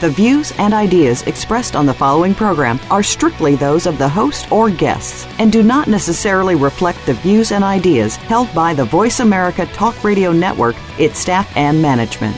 The views and ideas expressed on the following program are strictly those of the host or guests and do not necessarily reflect the views and ideas held by the Voice America Talk Radio Network, its staff, and management.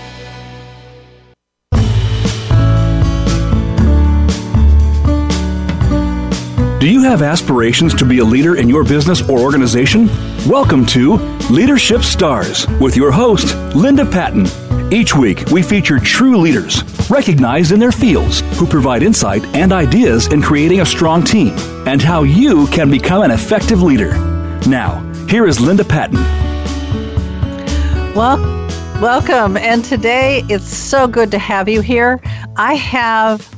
Do you have aspirations to be a leader in your business or organization? Welcome to Leadership Stars with your host, Linda Patten. Each week, we feature true leaders, recognized in their fields, who provide insight and ideas in creating a strong team and how you can become an effective leader. Now, here is Linda Patten. Well, welcome. And today it's so good to have you here. I have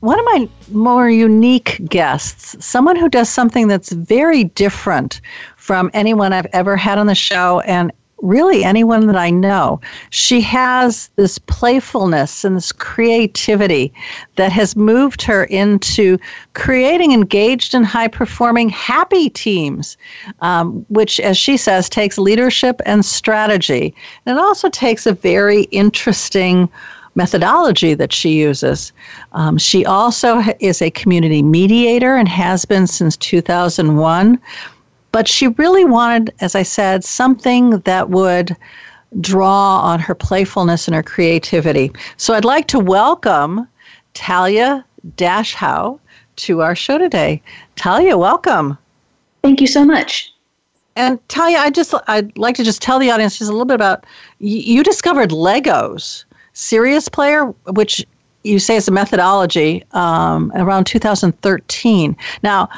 one of my more unique guests, someone who does something that's very different from anyone I've ever had on the show. And really anyone that I know. She has this playfulness and this creativity that has moved her into creating engaged and high performing happy teams, um, which, as she says, takes leadership and strategy. And it also takes a very interesting methodology that she uses. Um, she also is a community mediator and has been since 2001. But she really wanted, as I said, something that would draw on her playfulness and her creativity. So I'd like to welcome Talia Dashow to our show today. Talia, welcome. Thank you so much. And Talia, I just I'd like to just tell the audience just a little bit about you discovered Legos Serious Player, which you say is a methodology um, around 2013. Now,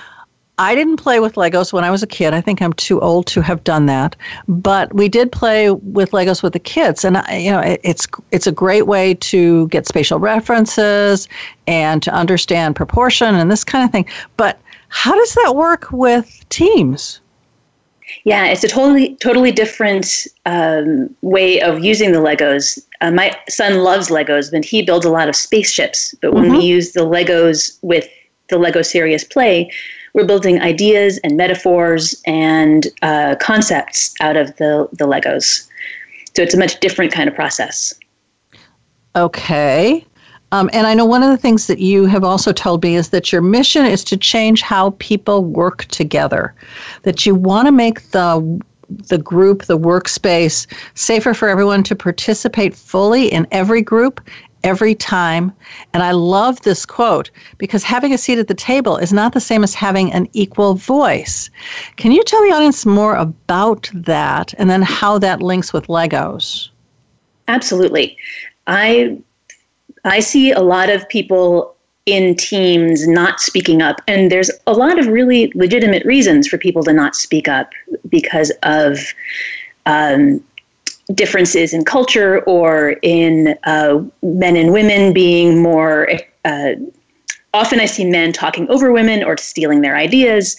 I didn't play with Legos when I was a kid. I think I'm too old to have done that. But we did play with Legos with the kids, and you know, it's it's a great way to get spatial references and to understand proportion and this kind of thing. But how does that work with teams? Yeah, it's a totally totally different um, way of using the Legos. Uh, my son loves Legos, and he builds a lot of spaceships. But when mm-hmm. we use the Legos with the Lego Serious Play, we're building ideas and metaphors and uh, concepts out of the, the Legos. So it's a much different kind of process. Okay. Um, and I know one of the things that you have also told me is that your mission is to change how people work together. That you want to make the the group, the workspace, safer for everyone to participate fully in every group every time. And I love this quote because having a seat at the table is not the same as having an equal voice. Can you tell the audience more about that and then how that links with Legos? Absolutely. I I see a lot of people in teams not speaking up and there's a lot of really legitimate reasons for people to not speak up because of um, differences in culture or in uh, men and women being more. Uh, often I see men talking over women or stealing their ideas.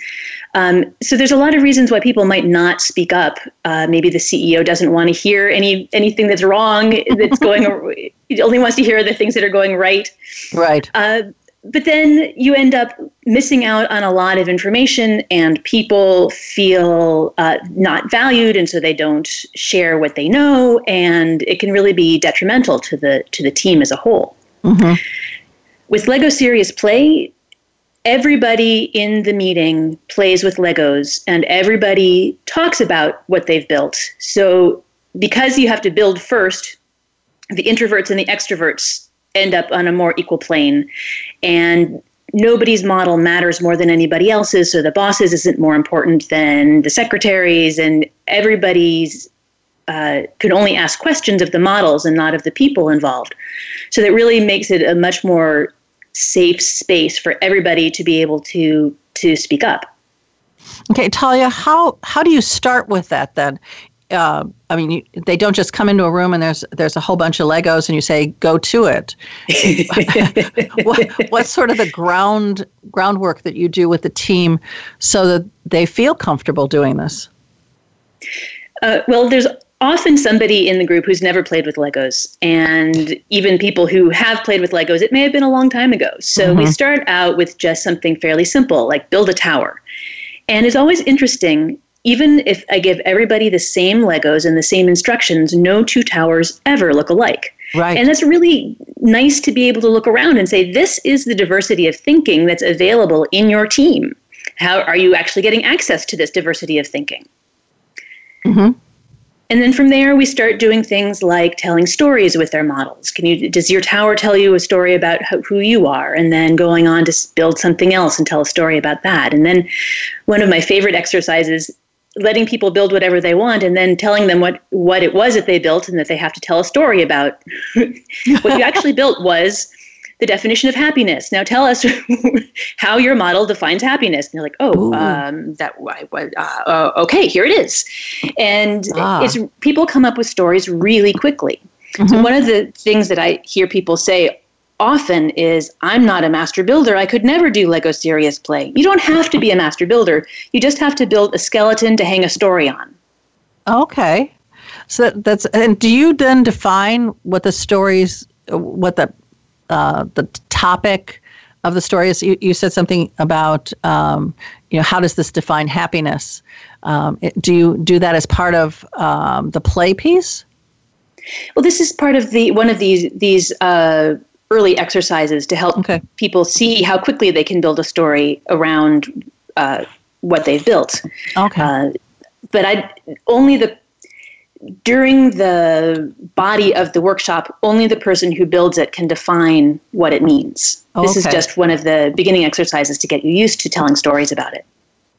Um, so there's a lot of reasons why people might not speak up. Uh, maybe the CEO doesn't want to hear any anything that's wrong that's going. he only wants to hear the things that are going right. Right. Uh, but then you end up missing out on a lot of information and people feel uh, not valued and so they don't share what they know and it can really be detrimental to the to the team as a whole mm-hmm. with lego serious play everybody in the meeting plays with legos and everybody talks about what they've built so because you have to build first the introverts and the extroverts end up on a more equal plane. And nobody's model matters more than anybody else's. So the bosses isn't more important than the secretaries, and everybody's uh, can only ask questions of the models and not of the people involved. So that really makes it a much more safe space for everybody to be able to to speak up. Okay, Talia, how how do you start with that then? Uh, I mean, you, they don't just come into a room and there's there's a whole bunch of Legos and you say go to it. what, what's sort of the ground groundwork that you do with the team so that they feel comfortable doing this? Uh, well, there's often somebody in the group who's never played with Legos, and even people who have played with Legos, it may have been a long time ago. So mm-hmm. we start out with just something fairly simple, like build a tower. And it's always interesting, even if I give everybody the same Legos and the same instructions, no two towers ever look alike. Right. And that's really nice to be able to look around and say, this is the diversity of thinking that's available in your team. How are you actually getting access to this diversity of thinking? Mm-hmm. And then from there, we start doing things like telling stories with their models. Can you does your tower tell you a story about who you are, and then going on to build something else and tell a story about that? And then one of my favorite exercises, letting people build whatever they want, and then telling them what what it was that they built, and that they have to tell a story about what you actually built was the definition of happiness. Now tell us how your model defines happiness. And you're like, oh, um, that uh, uh, okay, here it is. And ah. it's people come up with stories really quickly. Mm-hmm. So one of the things that I hear people say often is I'm not a master builder. I could never do Lego serious play. You don't have to be a master builder. You just have to build a skeleton to hang a story on. Okay. So that's and do you then define what the stories what the uh, the topic of the story is you, you said something about um, you know how does this define happiness um, it, do you do that as part of um, the play piece well this is part of the one of these these uh, early exercises to help okay. people see how quickly they can build a story around uh, what they've built okay uh, but I only the during the body of the workshop, only the person who builds it can define what it means. Oh, this is just one of the beginning exercises to get you used to telling stories about it.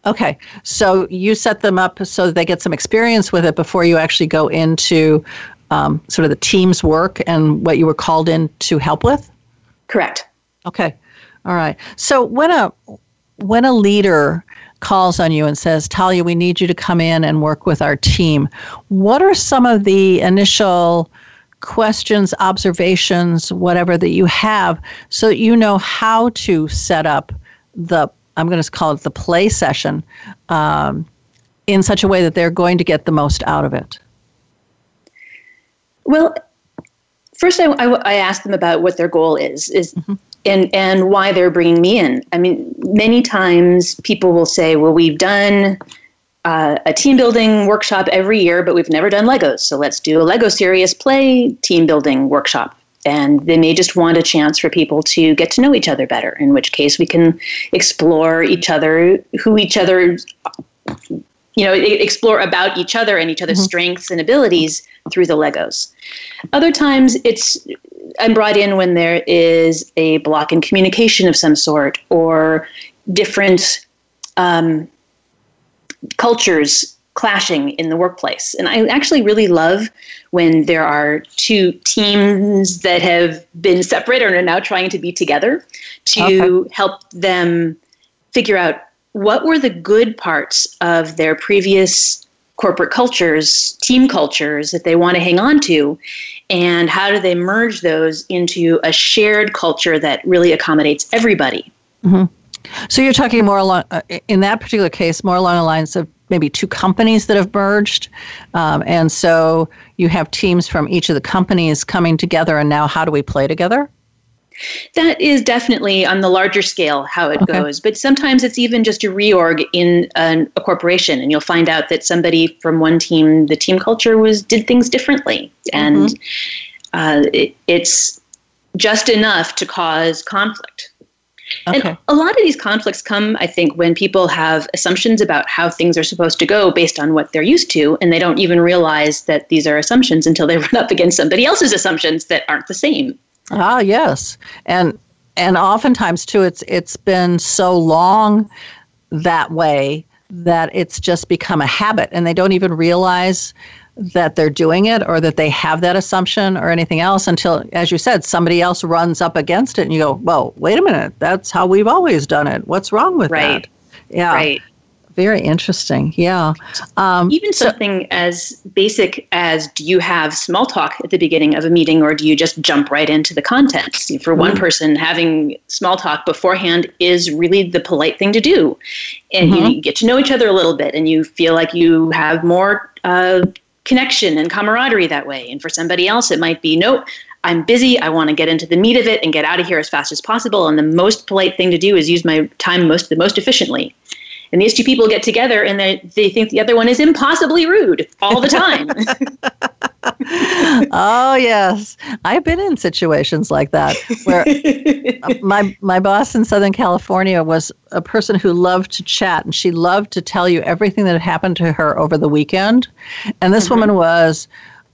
Okay, so you set them up so that they get some experience with it before you actually go into um, sort of the team's work and what you were called in to help with. Correct. Okay, all right. So when a when a leader calls on you and says, Talia, we need you to come in and work with our team. What are some of the initial questions, observations, whatever that you have so that you know how to set up the, I'm going to call it the play session, um, in such a way that they're going to get the most out of it? Well, first I, I, I ask them about what their goal is. Is mm-hmm and and why they're bringing me in. I mean, many times people will say, "Well, we've done uh, a team building workshop every year, but we've never done Legos, so let's do a Lego Serious Play team building workshop." And they may just want a chance for people to get to know each other better. In which case, we can explore each other, who each other, you know, explore about each other and each other's mm-hmm. strengths and abilities through the Legos. Other times, it's I'm brought in when there is a block in communication of some sort or different um, cultures clashing in the workplace. And I actually really love when there are two teams that have been separate and are now trying to be together to okay. help them figure out what were the good parts of their previous corporate cultures, team cultures that they want to hang on to, and how do they merge those into a shared culture that really accommodates everybody? Mm-hmm. So you're talking more along, uh, in that particular case, more along the lines of maybe two companies that have merged. Um, and so you have teams from each of the companies coming together, and now how do we play together? That is definitely on the larger scale how it okay. goes. But sometimes it's even just a reorg in an, a corporation, and you'll find out that somebody from one team, the team culture was did things differently, and mm-hmm. uh, it, it's just enough to cause conflict. Okay. And a lot of these conflicts come, I think, when people have assumptions about how things are supposed to go based on what they're used to, and they don't even realize that these are assumptions until they run up against somebody else's assumptions that aren't the same. Ah, yes, and and oftentimes too, it's it's been so long that way that it's just become a habit, and they don't even realize that they're doing it or that they have that assumption or anything else until, as you said, somebody else runs up against it, and you go, "Well, wait a minute, that's how we've always done it. What's wrong with right. that?" Yeah, right. Very interesting. Yeah. Um, Even something so, as basic as do you have small talk at the beginning of a meeting or do you just jump right into the content? For one mm-hmm. person, having small talk beforehand is really the polite thing to do. And mm-hmm. you get to know each other a little bit and you feel like you have more uh, connection and camaraderie that way. And for somebody else, it might be, nope, I'm busy. I want to get into the meat of it and get out of here as fast as possible. And the most polite thing to do is use my time most the most efficiently. And these two people get together and they, they think the other one is impossibly rude all the time. oh yes, I've been in situations like that where my my boss in Southern California was a person who loved to chat and she loved to tell you everything that had happened to her over the weekend. And this mm-hmm. woman was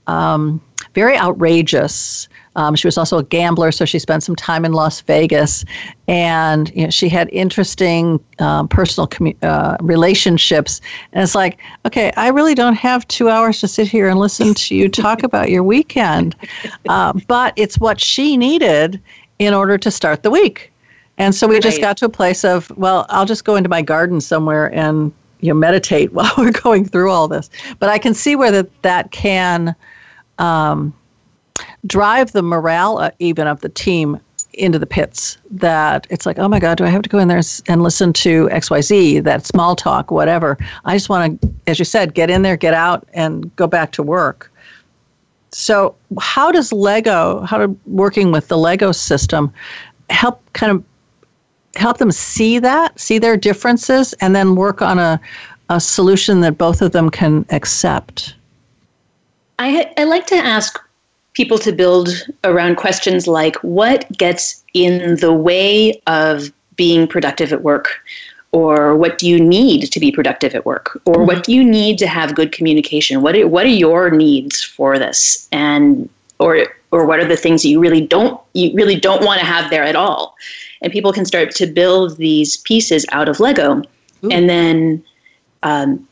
um, very outrageous. Um, she was also a gambler, so she spent some time in Las Vegas, and you know, she had interesting um, personal commu- uh, relationships. And it's like, okay, I really don't have two hours to sit here and listen to you talk about your weekend, uh, but it's what she needed in order to start the week. And so we right. just got to a place of, well, I'll just go into my garden somewhere and you know meditate while we're going through all this. But I can see where that that can um, drive the morale uh, even of the team into the pits that it's like oh my god do i have to go in there and listen to xyz that small talk whatever. I just want to as you said get in there get out and go back to work. So how does lego how do working with the lego system help kind of help them see that see their differences and then work on a, a solution that both of them can accept? I, I like to ask people to build around questions like what gets in the way of being productive at work? Or what do you need to be productive at work? Or mm-hmm. what do you need to have good communication? What are, what are your needs for this? And or or what are the things that you really don't you really don't want to have there at all? And people can start to build these pieces out of Lego, Ooh. and then um,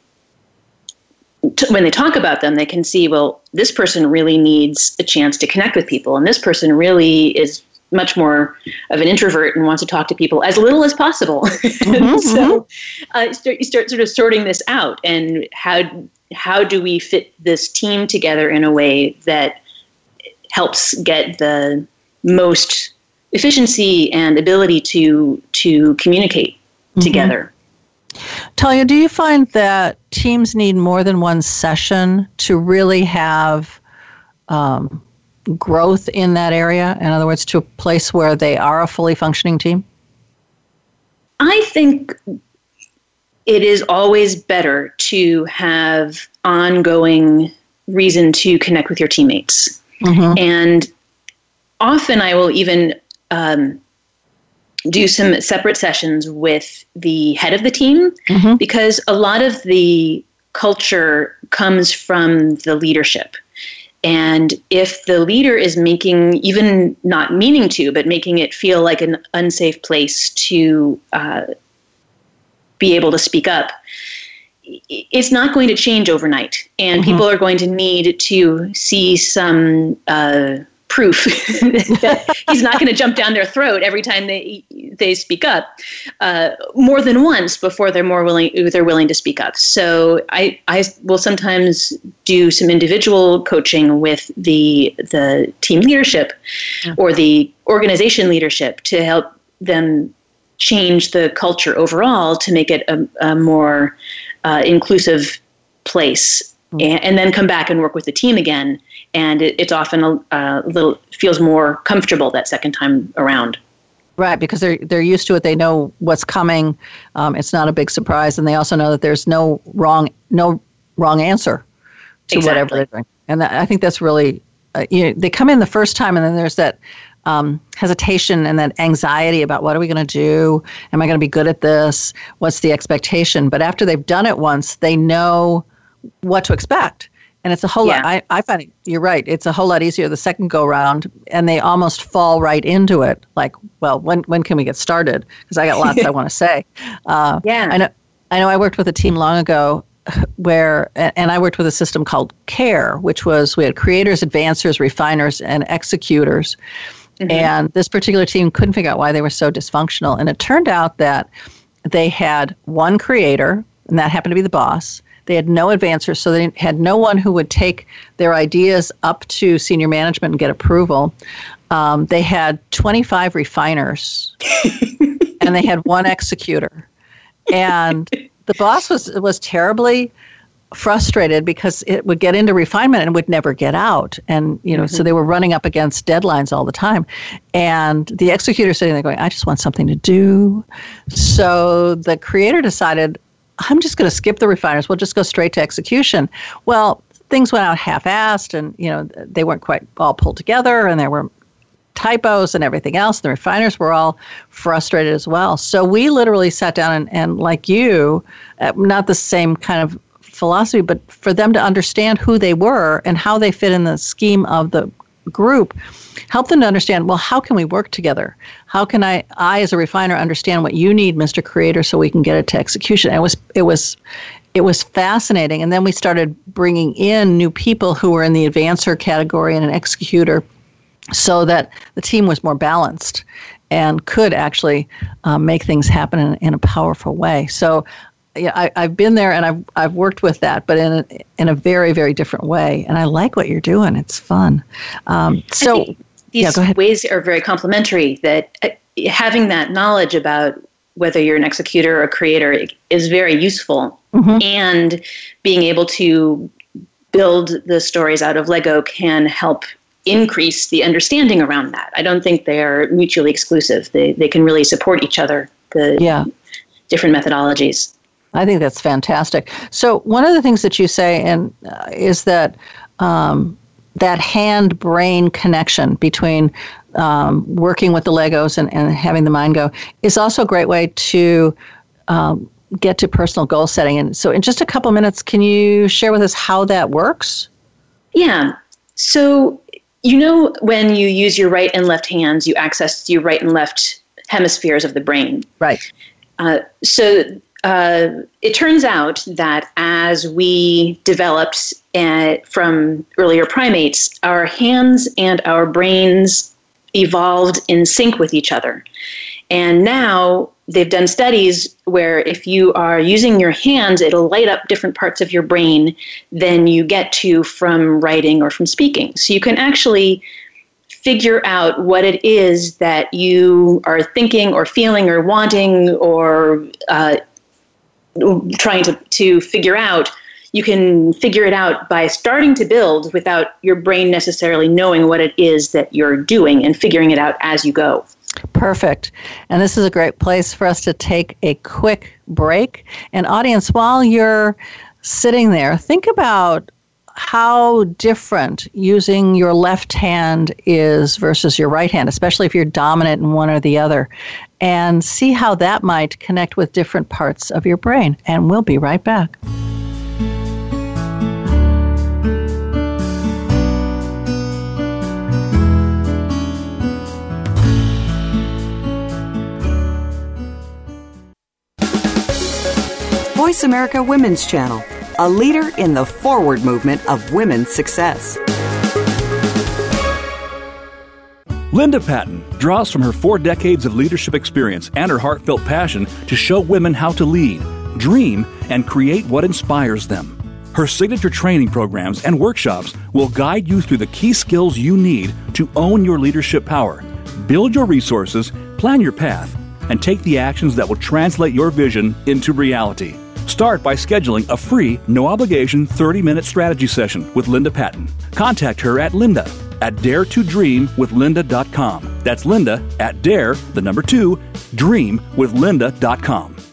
t- when they talk about them, they can see, well, this person really needs a chance to connect with people, and this person really is much more of an introvert and wants to talk to people as little as possible. Mm-hmm, so mm-hmm. uh, you start sort of sorting this out, and how how do we fit this team together in a way that helps get the most efficiency and ability to to communicate mm-hmm. together. Talia, do you find that teams need more than one session to really have um, growth in that area? In other words, to a place where they are a fully functioning team? I think it is always better to have ongoing reason to connect with your teammates. Mm-hmm. And often I will even um, do some separate sessions with the head of the team mm-hmm. because a lot of the culture comes from the leadership. And if the leader is making, even not meaning to, but making it feel like an unsafe place to uh, be able to speak up, it's not going to change overnight. And mm-hmm. people are going to need to see some. Uh, proof that he's not going to jump down their throat every time they they speak up uh, more than once before they're more willing they're willing to speak up. So I I will sometimes do some individual coaching with the the team leadership yeah. or the organization leadership to help them change the culture overall to make it a, a more uh, inclusive place mm-hmm. and, and, then come back and work with the team again and it, it's often a, a little feels more comfortable that second time around. Right, because they're they're used to it. They know what's coming. Um, it's not a big surprise, and they also know that there's no wrong no wrong answer to exactly. whatever they're doing. And that, I think that's really uh, you know, they come in the first time, and then there's that um, hesitation and that anxiety about what are we going to do? Am I going to be good at this? What's the expectation? But after they've done it once, they know what to expect. And it's a whole yeah. lot, I, I find it, you're right. It's a whole lot easier the second go round, and they almost fall right into it. Like, well, when, when can we get started? Because I got lots I want to say. Uh, yeah. I know, I know I worked with a team long ago where, and I worked with a system called CARE, which was we had creators, advancers, refiners, and executors. Mm-hmm. And this particular team couldn't figure out why they were so dysfunctional. And it turned out that they had one creator, and that happened to be the boss. They had no advancers, so they had no one who would take their ideas up to senior management and get approval. Um, they had 25 refiners, and they had one executor. And the boss was was terribly frustrated because it would get into refinement and would never get out and you know mm-hmm. so they were running up against deadlines all the time and the executor sitting there going i just want something to do so the creator decided i'm just going to skip the refiners we'll just go straight to execution well things went out half-assed and you know they weren't quite all pulled together and there were typos and everything else. The refiners were all frustrated as well. So we literally sat down and, and like you, uh, not the same kind of philosophy, but for them to understand who they were and how they fit in the scheme of the group, help them to understand, well, how can we work together? How can I, I as a refiner, understand what you need, Mr. Creator, so we can get it to execution? And it was, it was, it was fascinating. And then we started bringing in new people who were in the advancer category and an executor so that the team was more balanced and could actually um, make things happen in, in, a powerful way. So, yeah, I, have been there and I've I've worked with that, but in a, in a very very different way. And I like what you're doing. It's fun. Um, so these yeah, ways are very complementary. That uh, having that knowledge about whether you're an executor or a creator is very useful, mm-hmm. and being able to build the stories out of Lego can help increase the understanding around that. I don't think they are mutually exclusive. They they can really support each other. The yeah. different methodologies. I think that's fantastic. So one of the things that you say and uh, is that um, that hand brain connection between um, working with the Legos and, and having the mind go is also a great way to um, get to personal goal setting. And so, in just a couple minutes, can you share with us how that works? Yeah. So, you know, when you use your right and left hands, you access your right and left hemispheres of the brain. Right. Uh, so uh, it turns out that as we developed uh, from earlier primates, our hands and our brains evolved in sync with each other. And now they've done studies where if you are using your hands, it'll light up different parts of your brain than you get to from writing or from speaking. So you can actually figure out what it is that you are thinking or feeling or wanting or uh, trying to, to figure out you can figure it out by starting to build without your brain necessarily knowing what it is that you're doing and figuring it out as you go. Perfect. And this is a great place for us to take a quick break. And, audience, while you're sitting there, think about how different using your left hand is versus your right hand, especially if you're dominant in one or the other, and see how that might connect with different parts of your brain. And we'll be right back. Voice America Women's Channel a leader in the forward movement of women's success. Linda Patten draws from her four decades of leadership experience and her heartfelt passion to show women how to lead, dream, and create what inspires them. Her signature training programs and workshops will guide you through the key skills you need to own your leadership power, build your resources, plan your path, and take the actions that will translate your vision into reality. Start by scheduling a free, no obligation 30 minute strategy session with Linda Patten. Contact her at linda at dare to dream with daretodreamwithlinda.com. That's linda at dare, the number two, dream with dreamwithlinda.com.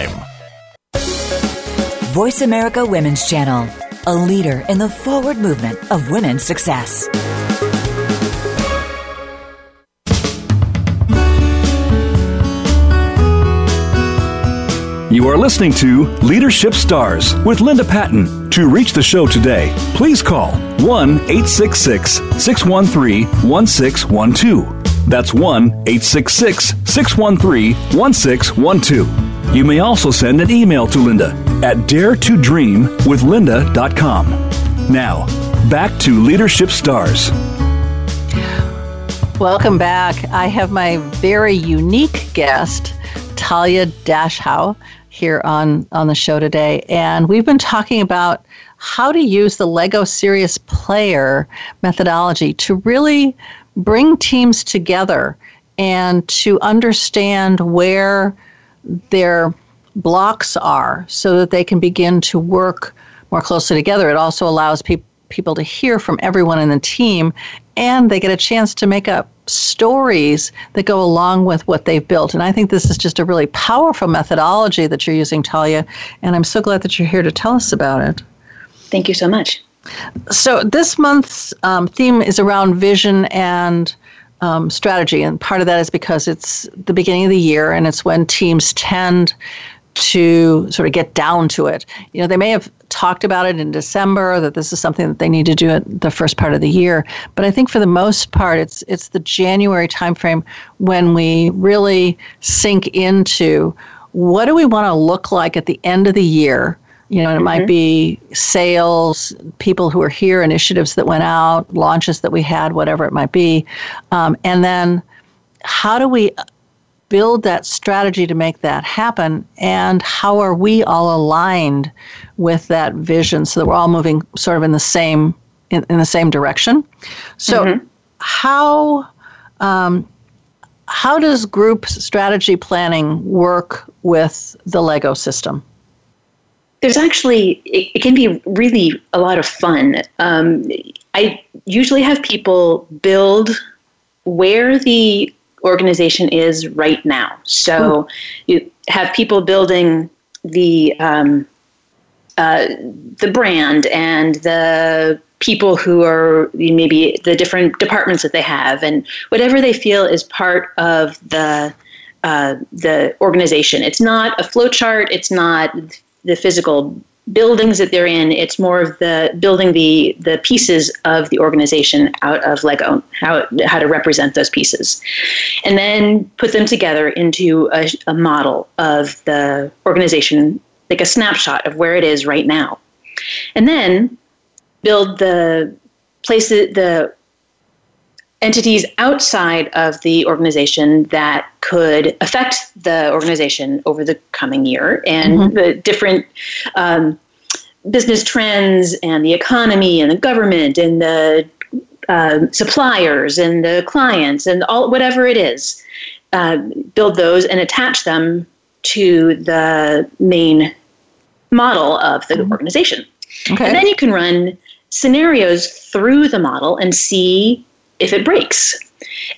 Voice America Women's Channel. a leader in the forward movement of women's success. You are listening to Leadership Stars with Linda Patten. To reach the show today, please call 1 866 613 1612. That's 1 866 613 1612. You may also send an email to Linda at daretodreamwithlinda.com. Now, back to Leadership Stars. Welcome back. I have my very unique guest, Talia Dashow here on, on the show today. And we've been talking about how to use the Lego Serious Player methodology to really bring teams together and to understand where their blocks are so that they can begin to work more closely together. It also allows people people to hear from everyone in the team and they get a chance to make up stories that go along with what they've built. And I think this is just a really powerful methodology that you're using, Talia. And I'm so glad that you're here to tell us about it. Thank you so much. So, this month's um, theme is around vision and um, strategy. And part of that is because it's the beginning of the year and it's when teams tend to sort of get down to it. You know, they may have talked about it in December that this is something that they need to do at the first part of the year, but I think for the most part it's it's the January timeframe when we really sink into what do we want to look like at the end of the year? You know, it mm-hmm. might be sales, people who are here, initiatives that went out, launches that we had, whatever it might be. Um, and then how do we build that strategy to make that happen? And how are we all aligned with that vision so that we're all moving sort of in the same in, in the same direction? So mm-hmm. how um, how does group strategy planning work with the Lego system? There's actually, it, it can be really a lot of fun. Um, I usually have people build where the organization is right now. So you have people building the um, uh, the brand and the people who are maybe the different departments that they have and whatever they feel is part of the uh, the organization. It's not a flow chart. It's not the physical buildings that they're in. It's more of the building the the pieces of the organization out of Lego, um, how how to represent those pieces, and then put them together into a, a model of the organization, like a snapshot of where it is right now, and then build the places the entities outside of the organization that could affect the organization over the coming year and mm-hmm. the different um, business trends and the economy and the government and the uh, suppliers and the clients and all whatever it is uh, build those and attach them to the main model of the mm-hmm. organization okay. and then you can run scenarios through the model and see if it breaks.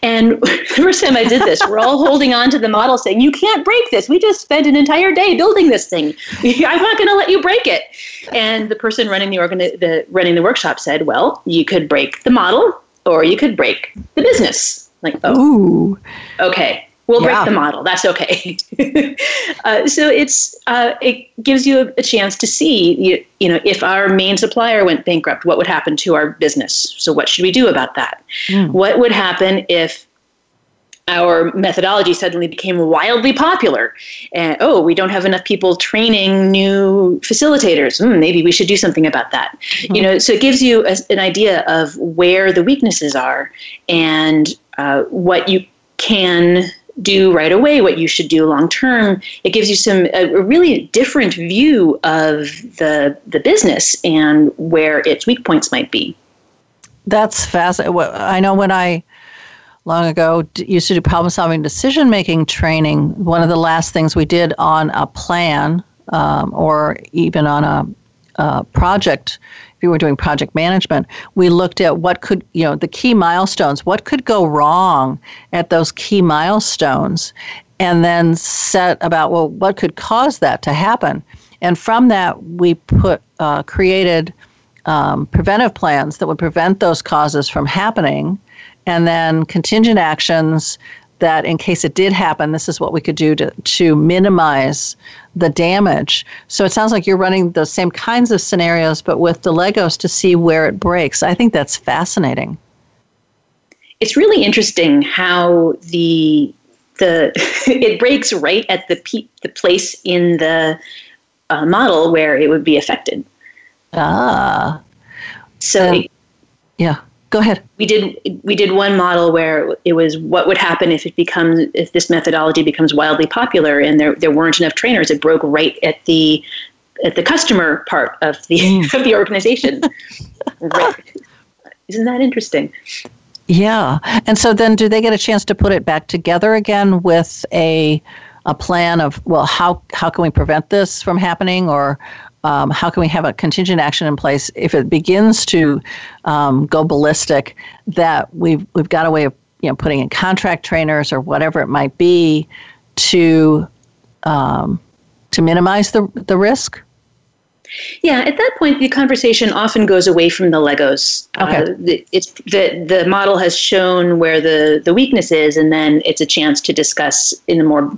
And the first time I did this, we're all holding on to the model saying, You can't break this. We just spent an entire day building this thing. I'm not going to let you break it. And the person running the, organi- the running the workshop said, Well, you could break the model or you could break the business. Like, oh, Ooh. okay. We'll yeah. break the model. That's okay. uh, so it's uh, it gives you a, a, chance to see you, you know if our main supplier went bankrupt, what would happen to our business? So what should we do about that? Mm. What would happen if our methodology suddenly became wildly popular and oh we don't have enough people training new facilitators mm, maybe we should do something about that mm-hmm. you know so it gives you a, an idea of where the weaknesses are and uh, what you can do right away, what you should do long term. It gives you some a, really different view of the the business and where its weak points might be. That's fascinating. I know when I long ago used to do problem solving decision making training. One of the last things we did on a plan um, or even on a, a project we were doing project management, we looked at what could, you know, the key milestones, what could go wrong at those key milestones, and then set about, well, what could cause that to happen. And from that, we put uh, created um, preventive plans that would prevent those causes from happening, and then contingent actions that in case it did happen, this is what we could do to, to minimize the damage. So it sounds like you're running the same kinds of scenarios, but with the Legos to see where it breaks. I think that's fascinating. It's really interesting how the the it breaks right at the pe- the place in the uh, model where it would be affected. Ah. So um, it, yeah go ahead. We did we did one model where it was what would happen if it becomes if this methodology becomes wildly popular and there there weren't enough trainers it broke right at the at the customer part of the mm. of the organization. Right. Isn't that interesting? Yeah. And so then do they get a chance to put it back together again with a a plan of well how how can we prevent this from happening or um, how can we have a contingent action in place if it begins to um, go ballistic that we've we've got a way of you know putting in contract trainers or whatever it might be to um, to minimize the the risk yeah, at that point, the conversation often goes away from the Legos. Okay. Uh, the, it's the the model has shown where the the weakness is, and then it's a chance to discuss in a more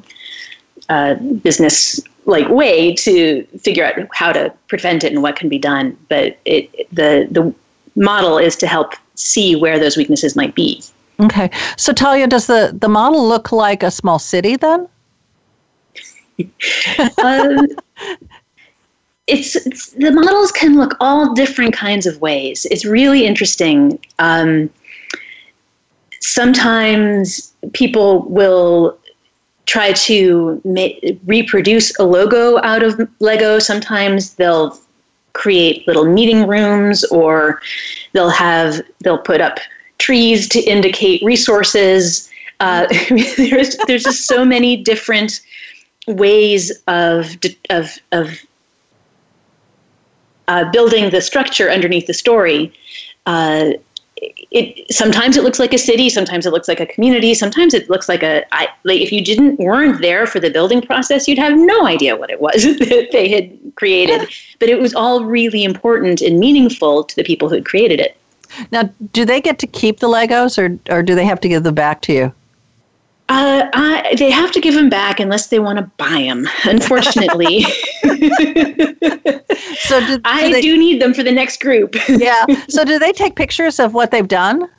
uh, business like way to figure out how to prevent it and what can be done. But it, the the model is to help see where those weaknesses might be. Okay. So Talia, does the, the model look like a small city then? um, it's, it's, the models can look all different kinds of ways. It's really interesting. Um, sometimes people will try to ma- reproduce a logo out of Lego. Sometimes they'll create little meeting rooms or they'll have they'll put up trees to indicate resources. Uh, there's there's just so many different ways of of of uh, building the structure underneath the story. Uh, it sometimes it looks like a city sometimes it looks like a community sometimes it looks like a I, like if you didn't weren't there for the building process you'd have no idea what it was that they had created. But it was all really important and meaningful to the people who had created it. Now do they get to keep the legos or or do they have to give them back to you uh, I, they have to give them back unless they want to buy them. Unfortunately, so do, do I they, do need them for the next group. yeah. So do they take pictures of what they've done?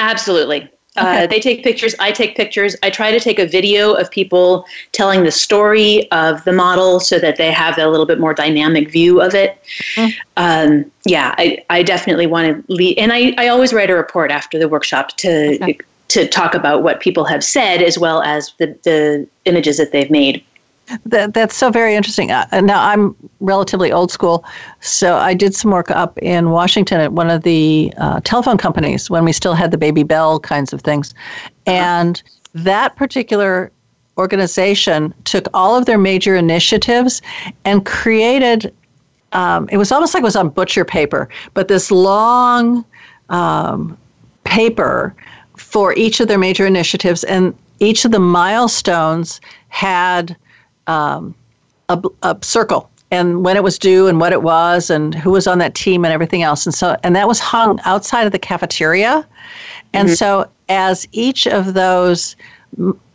Absolutely. Uh, okay. Uh, they take pictures. I take pictures. I try to take a video of people telling the story of the model so that they have a little bit more dynamic view of it. Mm. Um, yeah, I, I definitely want to lead. And I, I always write a report after the workshop to okay to talk about what people have said as well as the, the images that they've made. That, that's so very interesting. Uh, now, I'm relatively old school, so I did some work up in Washington at one of the uh, telephone companies when we still had the Baby Bell kinds of things. And that particular organization took all of their major initiatives and created um, it was almost like it was on butcher paper, but this long um, paper for each of their major initiatives, and each of the milestones had um, a, a circle and when it was due and what it was and who was on that team and everything else and so and that was hung outside of the cafeteria and mm-hmm. so as each of those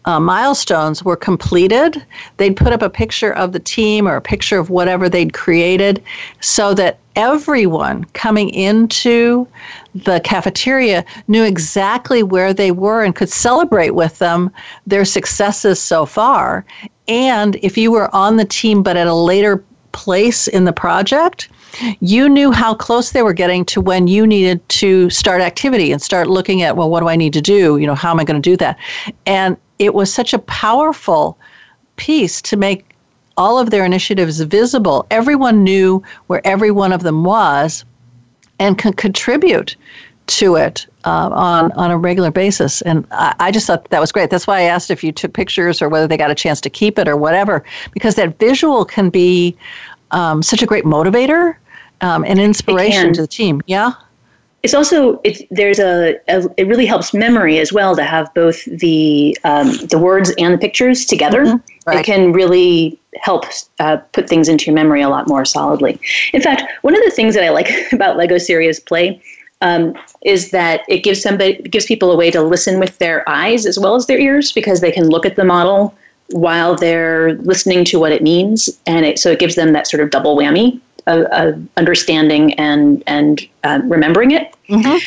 uh, milestones were completed they'd put up a picture of the team or a picture of whatever they'd created so that everyone coming into the cafeteria knew exactly where they were and could celebrate with them their successes so far. And if you were on the team but at a later place in the project, you knew how close they were getting to when you needed to start activity and start looking at, well, what do I need to do? You know, how am I going to do that? And it was such a powerful piece to make all of their initiatives visible. Everyone knew where every one of them was and can contribute to it uh, on on a regular basis. And I, I, just thought that was great. That's why I asked if you took pictures or whether they got a chance to keep it or whatever, because that visual can be um, such a great motivator um, and inspiration to the team. Yeah. It's also it's there's a, a, it really helps memory as well to have both the um, the words and the pictures together. Mm-hmm. Right. It can really help uh, put things into your memory a lot more solidly. In fact, one of the things that I like about Lego Serious Play um, is that it gives somebody gives people a way to listen with their eyes as well as their ears because they can look at the model while they're listening to what it means, and it, so it gives them that sort of double whammy of, of understanding and and uh, remembering it. Mm-hmm.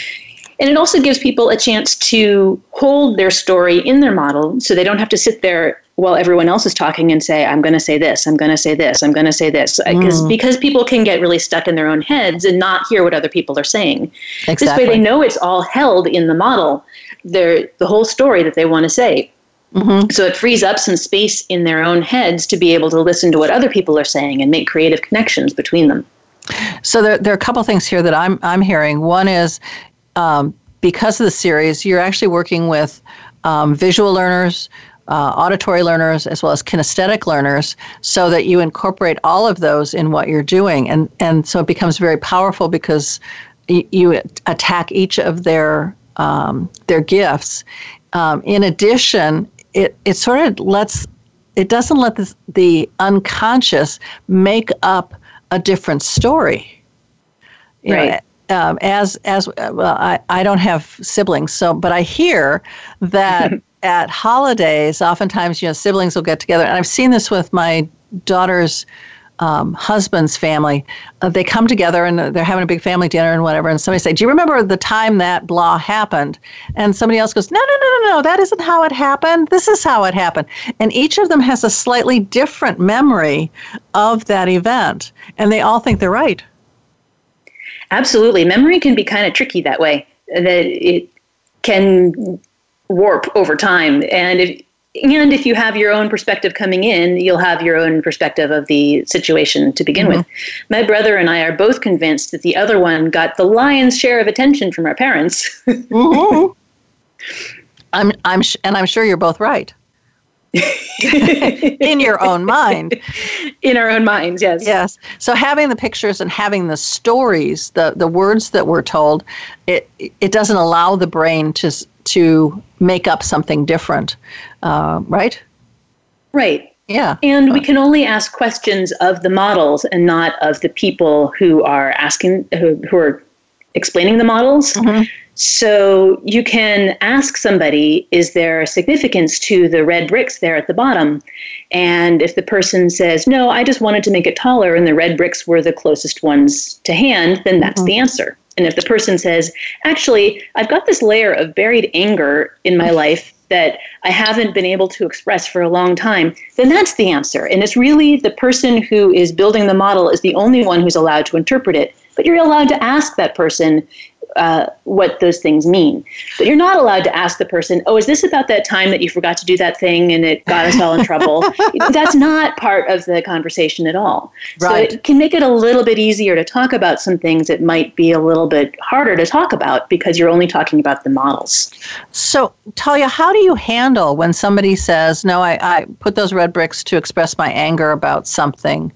And it also gives people a chance to hold their story in their model so they don't have to sit there while everyone else is talking and say, I'm going to say this, I'm going to say this, I'm going to say this. Because mm. because people can get really stuck in their own heads and not hear what other people are saying. Exactly. This way they know it's all held in the model, their, the whole story that they want to say. Mm-hmm. So it frees up some space in their own heads to be able to listen to what other people are saying and make creative connections between them. So there, there are a couple things here that I'm I'm hearing. One is um, because of the series, you're actually working with um, visual learners, uh, auditory learners, as well as kinesthetic learners, so that you incorporate all of those in what you're doing, and and so it becomes very powerful because y- you attack each of their um, their gifts. Um, in addition, it it sort of lets it doesn't let the, unconscious make up a different story. Right. Know, um, as as well, I, I don't have siblings, so but I hear that at holidays, oftentimes you know siblings will get together, and I've seen this with my daughter's um, husband's family. Uh, they come together and they're having a big family dinner and whatever, and somebody say, "Do you remember the time that blah happened?" And somebody else goes, "No, no, no, no, no, that isn't how it happened. This is how it happened." And each of them has a slightly different memory of that event, and they all think they're right. Absolutely. Memory can be kind of tricky that way, that it can warp over time. And if, and if you have your own perspective coming in, you'll have your own perspective of the situation to begin mm-hmm. with. My brother and I are both convinced that the other one got the lion's share of attention from our parents. mm-hmm. I'm, I'm, sh- and I'm sure you're both right. in your own mind. In our own minds, yes. Yes. So having the pictures and having the stories, the the words that we're told, it it doesn't allow the brain to to make up something different, uh, right? Right. Yeah. And we can only ask questions of the models and not of the people who are asking who, who are explaining the models. Mm-hmm. So you can ask somebody, is there a significance to the red bricks there at the bottom? And if the person says, no, I just wanted to make it taller and the red bricks were the closest ones to hand, then that's mm-hmm. the answer. And if the person says, actually, I've got this layer of buried anger in my life that I haven't been able to express for a long time, then that's the answer. And it's really the person who is building the model is the only one who's allowed to interpret it. But you're allowed to ask that person, uh, what those things mean. But you're not allowed to ask the person, oh, is this about that time that you forgot to do that thing and it got us all in trouble? That's not part of the conversation at all. Right. So it can make it a little bit easier to talk about some things that might be a little bit harder to talk about because you're only talking about the models. So, Talia, how do you handle when somebody says, no, I, I put those red bricks to express my anger about something?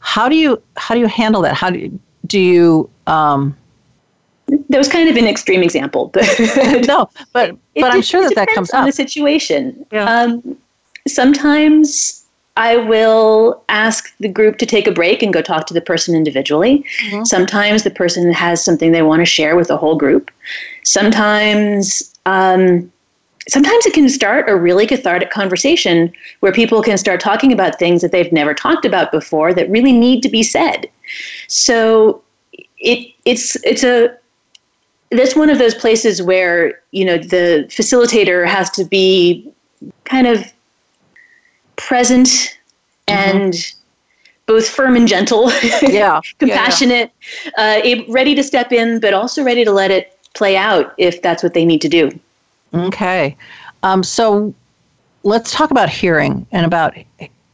How do you how do you handle that? How do you, do you um, that was kind of an extreme example, but no, but but I'm sure that that comes on up. the situation. Yeah. Um, sometimes I will ask the group to take a break and go talk to the person individually. Mm-hmm. Sometimes the person has something they want to share with the whole group. Sometimes. Um, sometimes it can start a really cathartic conversation where people can start talking about things that they've never talked about before that really need to be said. So it it's it's a that's one of those places where you know the facilitator has to be kind of present mm-hmm. and both firm and gentle yeah. Compassionate yeah, yeah. Uh, ready to step in but also ready to let it play out if that's what they need to do. Okay. Um, so let's talk about hearing and about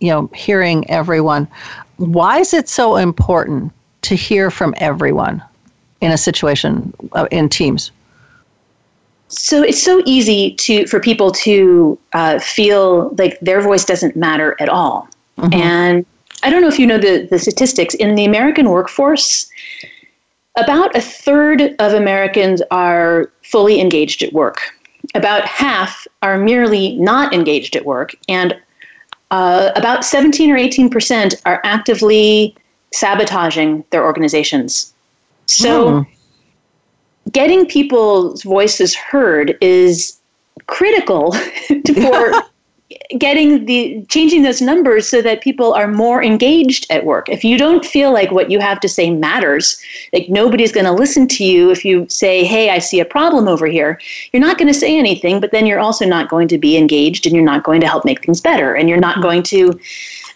you know hearing everyone. Why is it so important to hear from everyone in a situation uh, in teams? So it's so easy to for people to uh, feel like their voice doesn't matter at all. Mm-hmm. And I don't know if you know the, the statistics in the American workforce. About a third of Americans are fully engaged at work. About half are merely not engaged at work, and uh, about 17 or 18 percent are actively sabotaging their organizations. So, mm. getting people's voices heard is critical for getting the changing those numbers so that people are more engaged at work. If you don't feel like what you have to say matters, like nobody's going to listen to you if you say, "Hey, I see a problem over here." You're not going to say anything, but then you're also not going to be engaged and you're not going to help make things better and you're not going to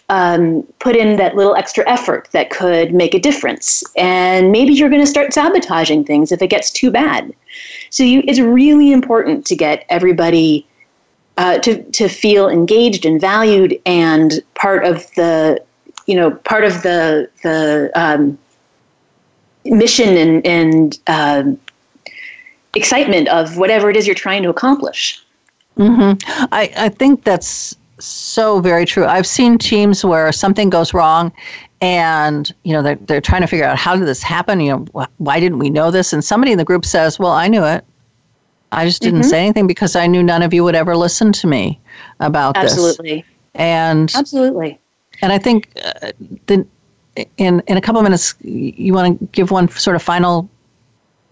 um, put in that little extra effort that could make a difference. And maybe you're going to start sabotaging things if it gets too bad. So you, it's really important to get everybody uh, to to feel engaged and valued and part of the you know part of the the um, mission and and uh, excitement of whatever it is you're trying to accomplish. Mm-hmm. I, I think that's so very true. I've seen teams where something goes wrong and you know they're, they're trying to figure out how did this happen you know why didn't we know this and somebody in the group says well i knew it I just didn't mm-hmm. say anything because I knew none of you would ever listen to me about absolutely. this. Absolutely and absolutely. And I think uh, the, in in a couple of minutes, you want to give one sort of final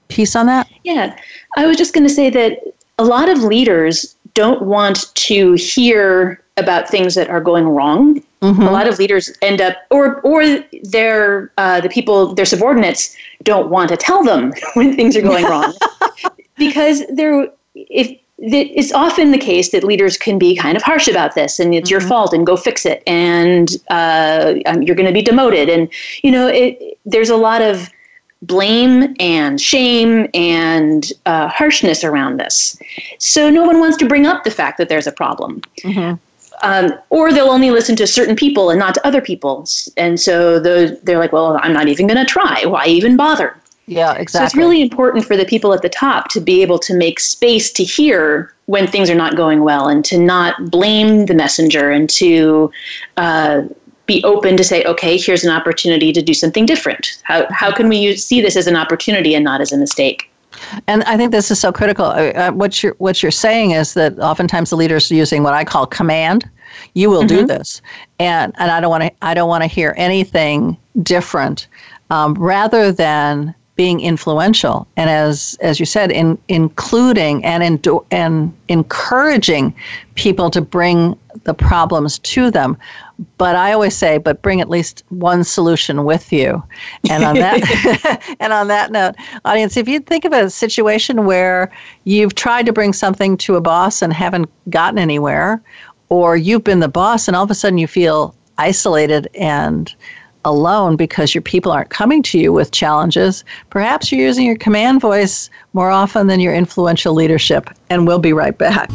piece on that. Yeah, I was just going to say that a lot of leaders don't want to hear about things that are going wrong. Mm-hmm. A lot of leaders end up, or or their uh, the people their subordinates don't want to tell them when things are going wrong because there if it's often the case that leaders can be kind of harsh about this and it's mm-hmm. your fault and go fix it and uh, um, you're going to be demoted and you know it, there's a lot of blame and shame and uh, harshness around this. So no one wants to bring up the fact that there's a problem. Mm-hmm. um, or they'll only listen to certain people and not to other people. And so those, they're like well i'm not even going to try. Why even bother? Yeah, exactly. So it's really important for the people at the top to be able to make space to hear when things are not going well and to not blame the messenger and to uh, be open to say, okay, here's an opportunity to do something different. How, how can we use, see this as an opportunity and not as a mistake? And I think this is so critical. Uh, what you're what you're saying is that oftentimes the leaders are using what I call command. You will mm-hmm. do this, and and I don't want to I don't want to hear anything different, um, rather than being influential and as as you said in including and in, and encouraging people to bring the problems to them but i always say but bring at least one solution with you and on that and on that note audience if you think of a situation where you've tried to bring something to a boss and haven't gotten anywhere or you've been the boss and all of a sudden you feel isolated and alone because your people aren't coming to you with challenges, perhaps you're using your command voice more often than your influential leadership. And we'll be right back.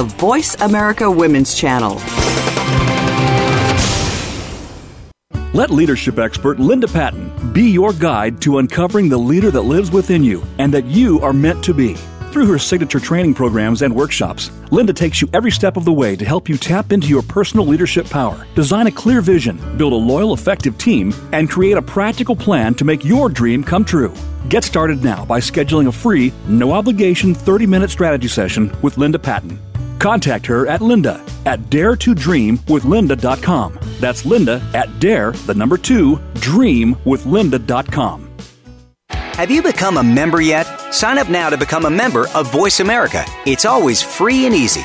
The Voice America Women's Channel. Let leadership expert Linda Patten be your guide to uncovering the leader that lives within you and that you are meant to be. Through her signature training programs and workshops, Linda takes you every step of the way to help you tap into your personal leadership power, design a clear vision, build a loyal, effective team, and create a practical plan to make your dream come true. Get started now by scheduling a free, no obligation 30 minute strategy session with Linda Patten. Contact her at linda at dare to dream with daretodreamwithlinda.com. That's linda at dare, the number two, dream with dreamwithlinda.com. Have you become a member yet? Sign up now to become a member of Voice America. It's always free and easy.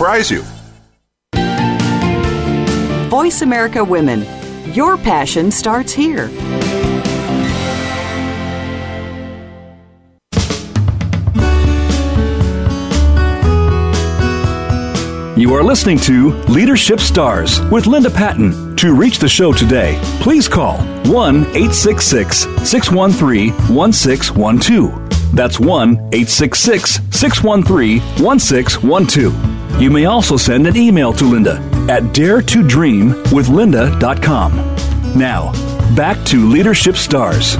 surprise you. Voice America Women. Your passion starts here. You are listening to Leadership Stars with Linda Patten. To reach the show today, please call 1 866 613 1612. That's 1 866 613 1612. You may also send an email to Linda at daretodreamwithlinda.com. Now, back to Leadership Stars.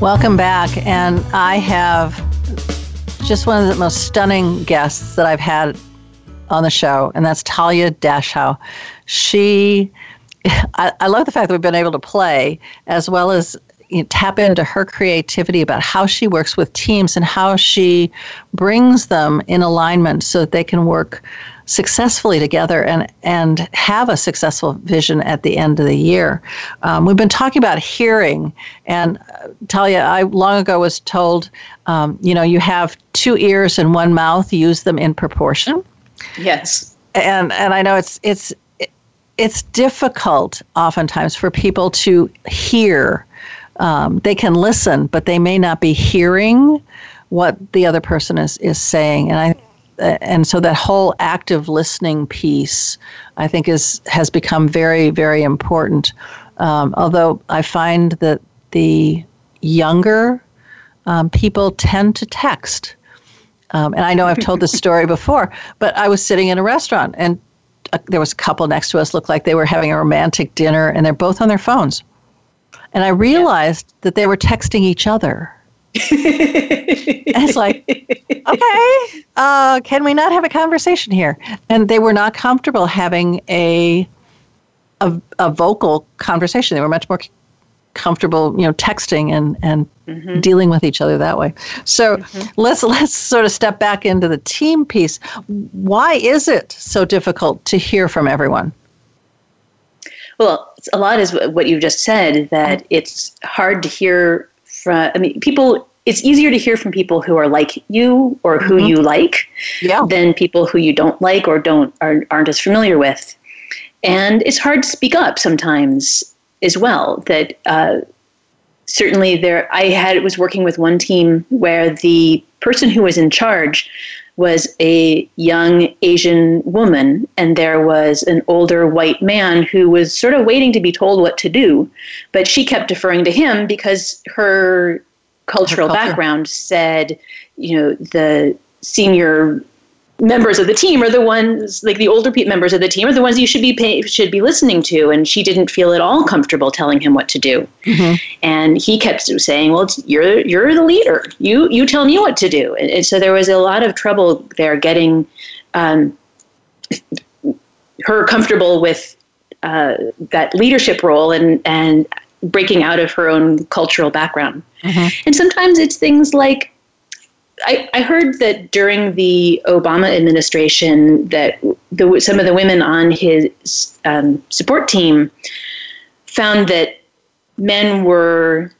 Welcome back. And I have just one of the most stunning guests that I've had on the show, and that's Talia Dashow. She, I, I love the fact that we've been able to play as well as you know, tap into her creativity about how she works with teams and how she brings them in alignment so that they can work successfully together and and have a successful vision at the end of the year. Um, we've been talking about hearing, and uh, Talia, I long ago was told, um, you know, you have two ears and one mouth. Use them in proportion. Yes. And and I know it's it's it's difficult oftentimes for people to hear. Um, they can listen, but they may not be hearing what the other person is is saying. And I and so that whole active listening piece, I think, is has become very, very important. Um, although I find that the younger um, people tend to text, um, and I know I've told this story before, but I was sitting in a restaurant and uh, there was a couple next to us looked like they were having a romantic dinner, and they're both on their phones, and I realized yeah. that they were texting each other it's like, okay, uh, can we not have a conversation here? And they were not comfortable having a, a, a vocal conversation. They were much more comfortable, you know, texting and and mm-hmm. dealing with each other that way. So mm-hmm. let's let's sort of step back into the team piece. Why is it so difficult to hear from everyone? Well, a lot is what you just said that it's hard to hear from, I mean, people, it's easier to hear from people who are like you or who mm-hmm. you like yeah. than people who you don't like or don't are, aren't as familiar with. And it's hard to speak up sometimes as well. That uh, certainly there, I had was working with one team where the person who was in charge was a young Asian woman, and there was an older white man who was sort of waiting to be told what to do. But she kept deferring to him because her cultural her background said, you know, the senior members of the team are the ones like the older members of the team are the ones you should be pay, should be listening to. And she didn't feel at all comfortable telling him what to do. Mm-hmm. and he kept saying well you're you're the leader. You you tell me what to do. And, and so there was a lot of trouble there getting um, her comfortable with uh, that leadership role and and breaking out of her own cultural background. Mm-hmm. and sometimes it's things like I, I heard that during the Obama administration that the, some of the women on his um, support team found that men were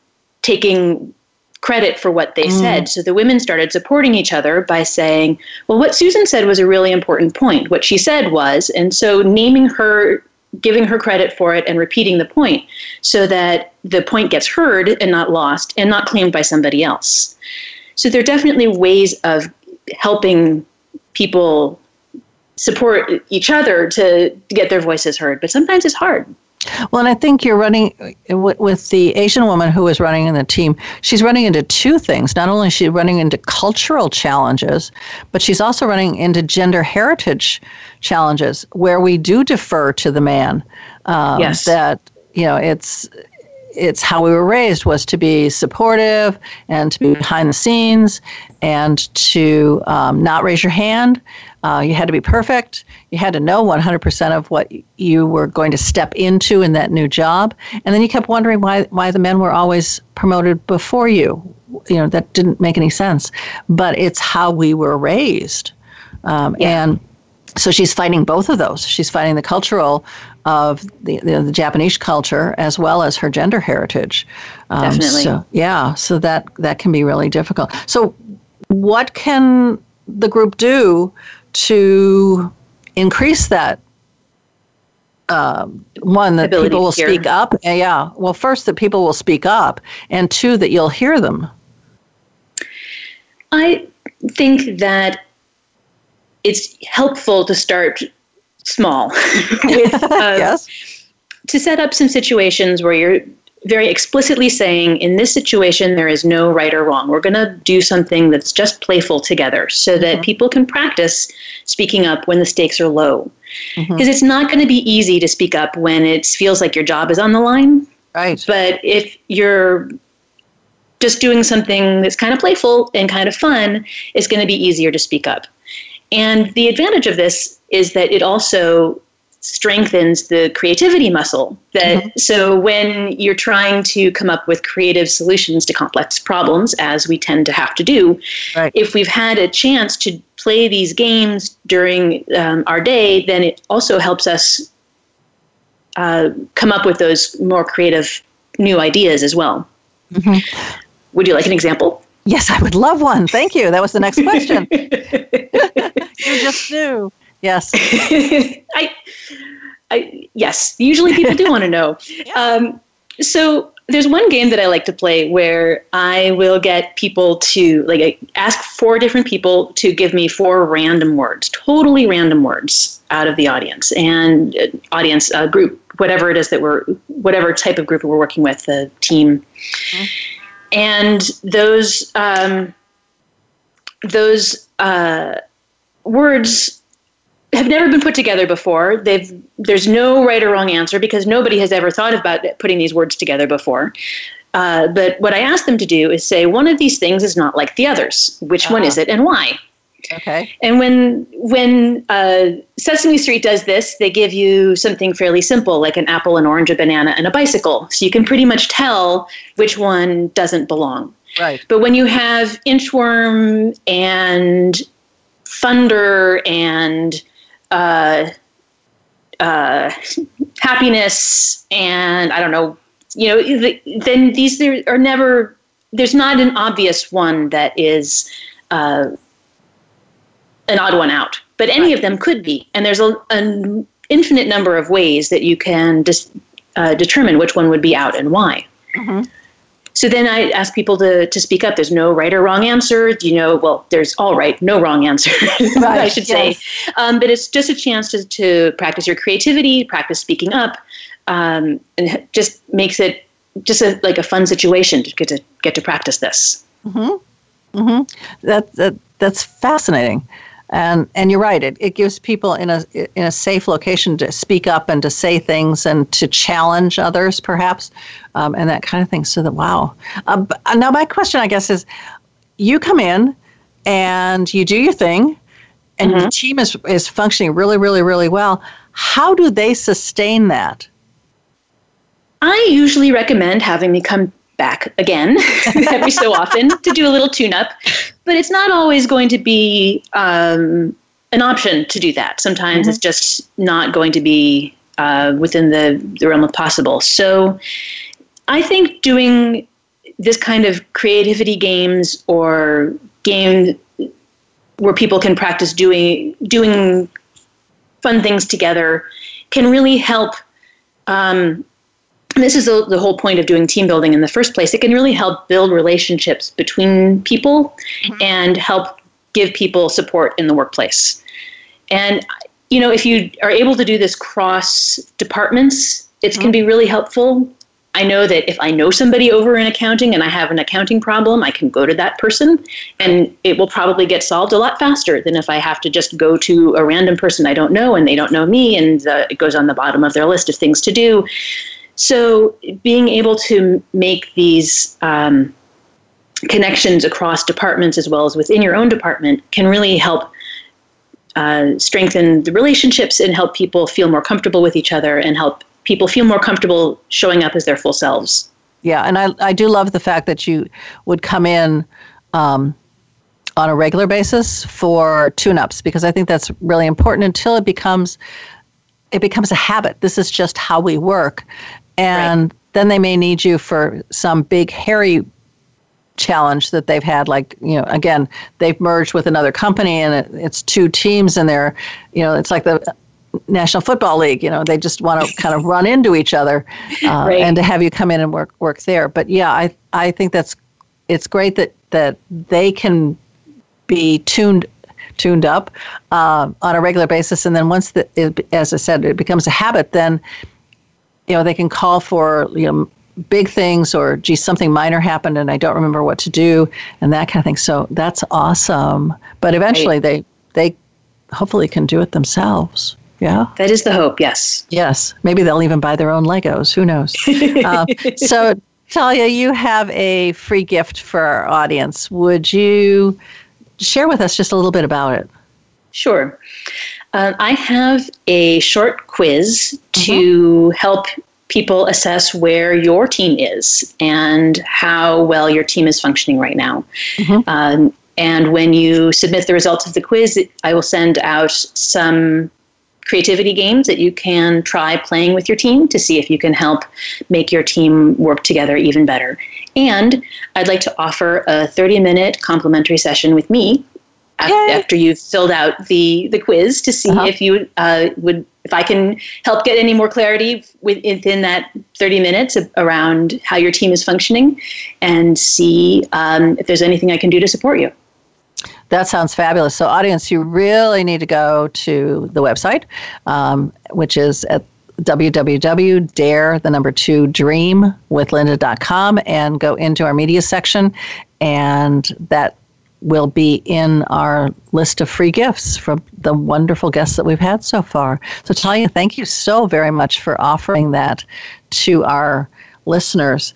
taking credit for what they mm. said. So the women started supporting each other by saying, well, what Susan said was a really important point. What she said was, and so naming her, giving her credit for it, and repeating the point so that the point gets heard and not lost and not claimed by somebody else. So there are definitely ways of helping people support each other to get their voices heard, but sometimes it's hard. Well, and I think you're running with the Asian woman who is running in the team. She's running into two things. Not only is she running into cultural challenges, but she's also running into gender heritage challenges where we do defer to the man. Um, yes. That you know, it's it's how we were raised was to be supportive and to be behind the scenes and to um, not raise your hand. Uh, you had to be perfect. You had to know 100% of what you were going to step into in that new job. And then you kept wondering why, why the men were always promoted before you. You know, that didn't make any sense. But it's how we were raised. Um, yeah. And so she's fighting both of those. She's fighting the cultural of the, the, the Japanese culture as well as her gender heritage. Um, Definitely. So yeah, so that that can be really difficult. So what can the group do to increase that? Um, one that Ability people will speak up. Yeah. Well, first that people will speak up, and two that you'll hear them. I think that it's helpful to start small with uh, yes. to set up some situations where you're very explicitly saying in this situation there is no right or wrong we're going to do something that's just playful together so that mm-hmm. people can practice speaking up when the stakes are low because mm-hmm. it's not going to be easy to speak up when it feels like your job is on the line right but if you're just doing something that's kind of playful and kind of fun it's going to be easier to speak up and the advantage of this is that it also strengthens the creativity muscle that mm-hmm. so when you're trying to come up with creative solutions to complex problems as we tend to have to do right. if we've had a chance to play these games during um, our day then it also helps us uh, come up with those more creative new ideas as well mm-hmm. would you like an example Yes, I would love one. Thank you. That was the next question. you just knew. Yes. I, I, yes. Usually people do want to know. Yeah. Um, so there's one game that I like to play where I will get people to like I ask four different people to give me four random words, totally random words out of the audience and uh, audience uh, group, whatever it is that we're, whatever type of group we're working with, the team. Mm-hmm and those um, those uh, words have never been put together before. They've there's no right or wrong answer because nobody has ever thought about putting these words together before. Uh, but what I ask them to do is say one of these things is not like the others. Which uh-huh. one is ah. it and why? Okay. And when when uh, Sesame Street does this, they give you something fairly simple, like an apple, an orange, a banana, and a bicycle. So you can pretty much tell which one doesn't belong. Right. But when you have inchworm and thunder and uh, uh, happiness and I don't know, you know, then these are never. There's not an obvious one that is. Uh, an odd one out, but any right. of them could be. And there's a, an infinite number of ways that you can dis, uh, determine which one would be out and why. Mm-hmm. So then I ask people to, to speak up. There's no right or wrong answer. You know, well, there's all right, no wrong answer, right, I should yes. say. Um, but it's just a chance to, to practice your creativity, practice speaking up, um, and just makes it just a, like a fun situation to get to get to practice this. Mm-hmm. Mm-hmm. That, that that's fascinating and and you're right it, it gives people in a in a safe location to speak up and to say things and to challenge others perhaps um, and that kind of thing so that wow uh, now my question i guess is you come in and you do your thing and mm-hmm. your team is is functioning really really really well how do they sustain that I usually recommend having me come back again every so often to do a little tune up. But it's not always going to be um, an option to do that. Sometimes mm-hmm. it's just not going to be uh, within the, the realm of possible. So I think doing this kind of creativity games or game where people can practice doing doing fun things together can really help um, this is the, the, whole point of doing team building in the first place. It can really help build relationships between people mm-hmm. and help give people support in the workplace. And, you know, if you are able to do this cross departments, it mm-hmm. can be really helpful. I know that if I know somebody over in accounting and I have an accounting problem, I can go to that person and it will probably get solved a lot faster than if I have to just go to a random person I don't know and they don't know me and uh, it goes on the bottom of their list of things to do. So being able to make these um, connections across departments as well as within your own department can really help uh, strengthen the relationships and help people feel more comfortable with each other and help people feel more comfortable showing up as their full selves. Yeah, and I, I do love the fact that you would come in um, on a regular basis for tune-ups because I think that's really important until it becomes it becomes a habit. This is just how we work, and right. then they may need you for some big hairy challenge that they've had like you know again they've merged with another company and it, it's two teams and they're you know it's like the National Football League. You know, they just want to kind of run into each other, uh, right. and to have you come in and work work there. But yeah, I I think that's it's great that that they can be tuned tuned up uh, on a regular basis, and then once the it, as I said, it becomes a habit, then you know they can call for you know big things or gee something minor happened and I don't remember what to do and that kind of thing. So that's awesome. But eventually right. they they hopefully can do it themselves. Yeah. That is the hope, yes. Yes. Maybe they'll even buy their own Legos. Who knows? uh, so, Talia, you have a free gift for our audience. Would you share with us just a little bit about it? Sure. Uh, I have a short quiz mm-hmm. to help people assess where your team is and how well your team is functioning right now. Mm-hmm. Um, and when you submit the results of the quiz, I will send out some creativity games that you can try playing with your team to see if you can help make your team work together even better. And I'd like to offer a 30 minute complimentary session with me Yay. after you've filled out the, the quiz to see uh-huh. if you uh, would if I can help get any more clarity within that 30 minutes around how your team is functioning and see um, if there's anything I can do to support you. That sounds fabulous. So, audience, you really need to go to the website, um, which is at www.dare, the number two, dream with Linda.com and go into our media section. And that will be in our list of free gifts from the wonderful guests that we've had so far. So, Talia, thank you so very much for offering that to our listeners.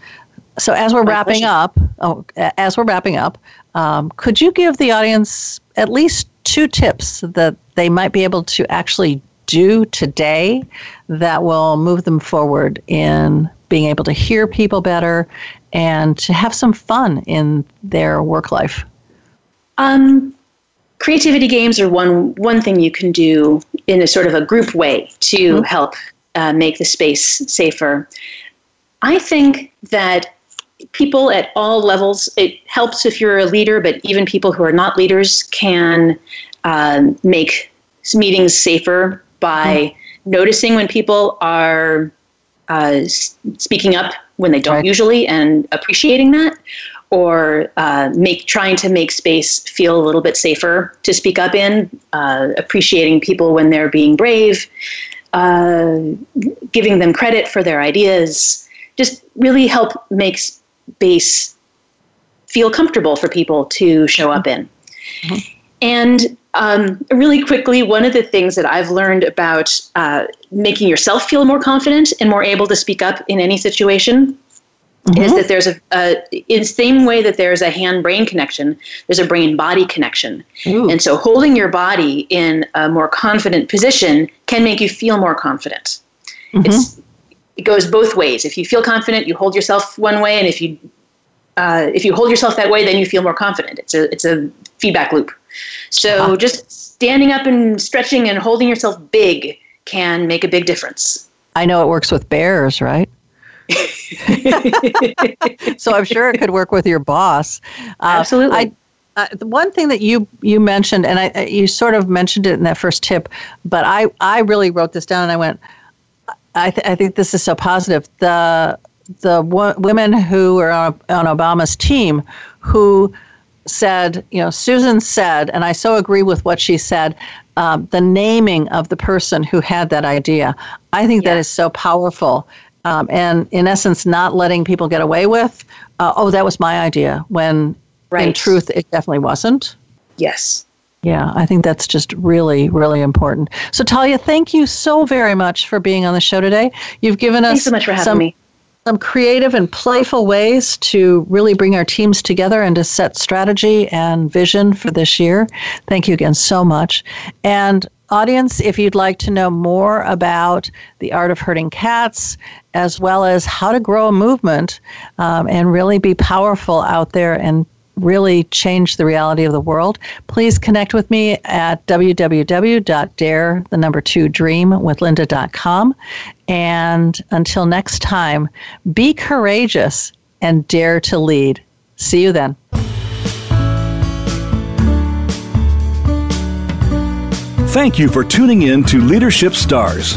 So, as we're My wrapping up, oh, as we're wrapping up, um, could you give the audience at least two tips that they might be able to actually do today that will move them forward in being able to hear people better and to have some fun in their work life? Um, creativity games are one one thing you can do in a sort of a group way to mm-hmm. help uh, make the space safer. I think that people at all levels. It helps if you're a leader, but even people who are not leaders can um, make meetings safer by mm-hmm. noticing when people are uh, speaking up when they don't right. usually and appreciating that or uh, make trying to make space feel a little bit safer to speak up in uh, appreciating people when they're being brave uh, giving them credit for their ideas just really help make space feel comfortable for people to show up in. Mm-hmm. And um, really quickly, one of the things that I've learned about uh, making yourself feel more confident and more able to speak up in any situation mm-hmm. is that there's a, a, in the same way that there's a hand-brain connection, there's a brain-body connection. Ooh. And so holding your body in a more confident position can make you feel more confident. Mm-hmm. It's it goes both ways. If you feel confident, you hold yourself one way, and if you uh, if you hold yourself that way, then you feel more confident. It's a it's a feedback loop. So uh-huh. just standing up and stretching and holding yourself big can make a big difference. I know it works with bears, right? so I'm sure it could work with your boss. Uh, Absolutely. I, uh, the one thing that you you mentioned, and I you sort of mentioned it in that first tip, but I I really wrote this down and I went, I, th- I think this is so positive. The the w- women who were on, on Obama's team who said, you know, Susan said, and I so agree with what she said, um, the naming of the person who had that idea. I think yeah. that is so powerful. Um, and in essence, not letting people get away with, uh, oh, that was my idea, when right. in truth, it definitely wasn't. Yes. Yeah, I think that's just really, really important. So, Talia, thank you so very much for being on the show today. You've given us Thanks so much for having some, me. Some creative and playful ways to really bring our teams together and to set strategy and vision for this year. Thank you again so much. And audience, if you'd like to know more about the art of herding cats, as well as how to grow a movement um, and really be powerful out there and really change the reality of the world, please connect with me at www.dare the number two dream with. And until next time, be courageous and dare to lead. See you then. Thank you for tuning in to Leadership Stars.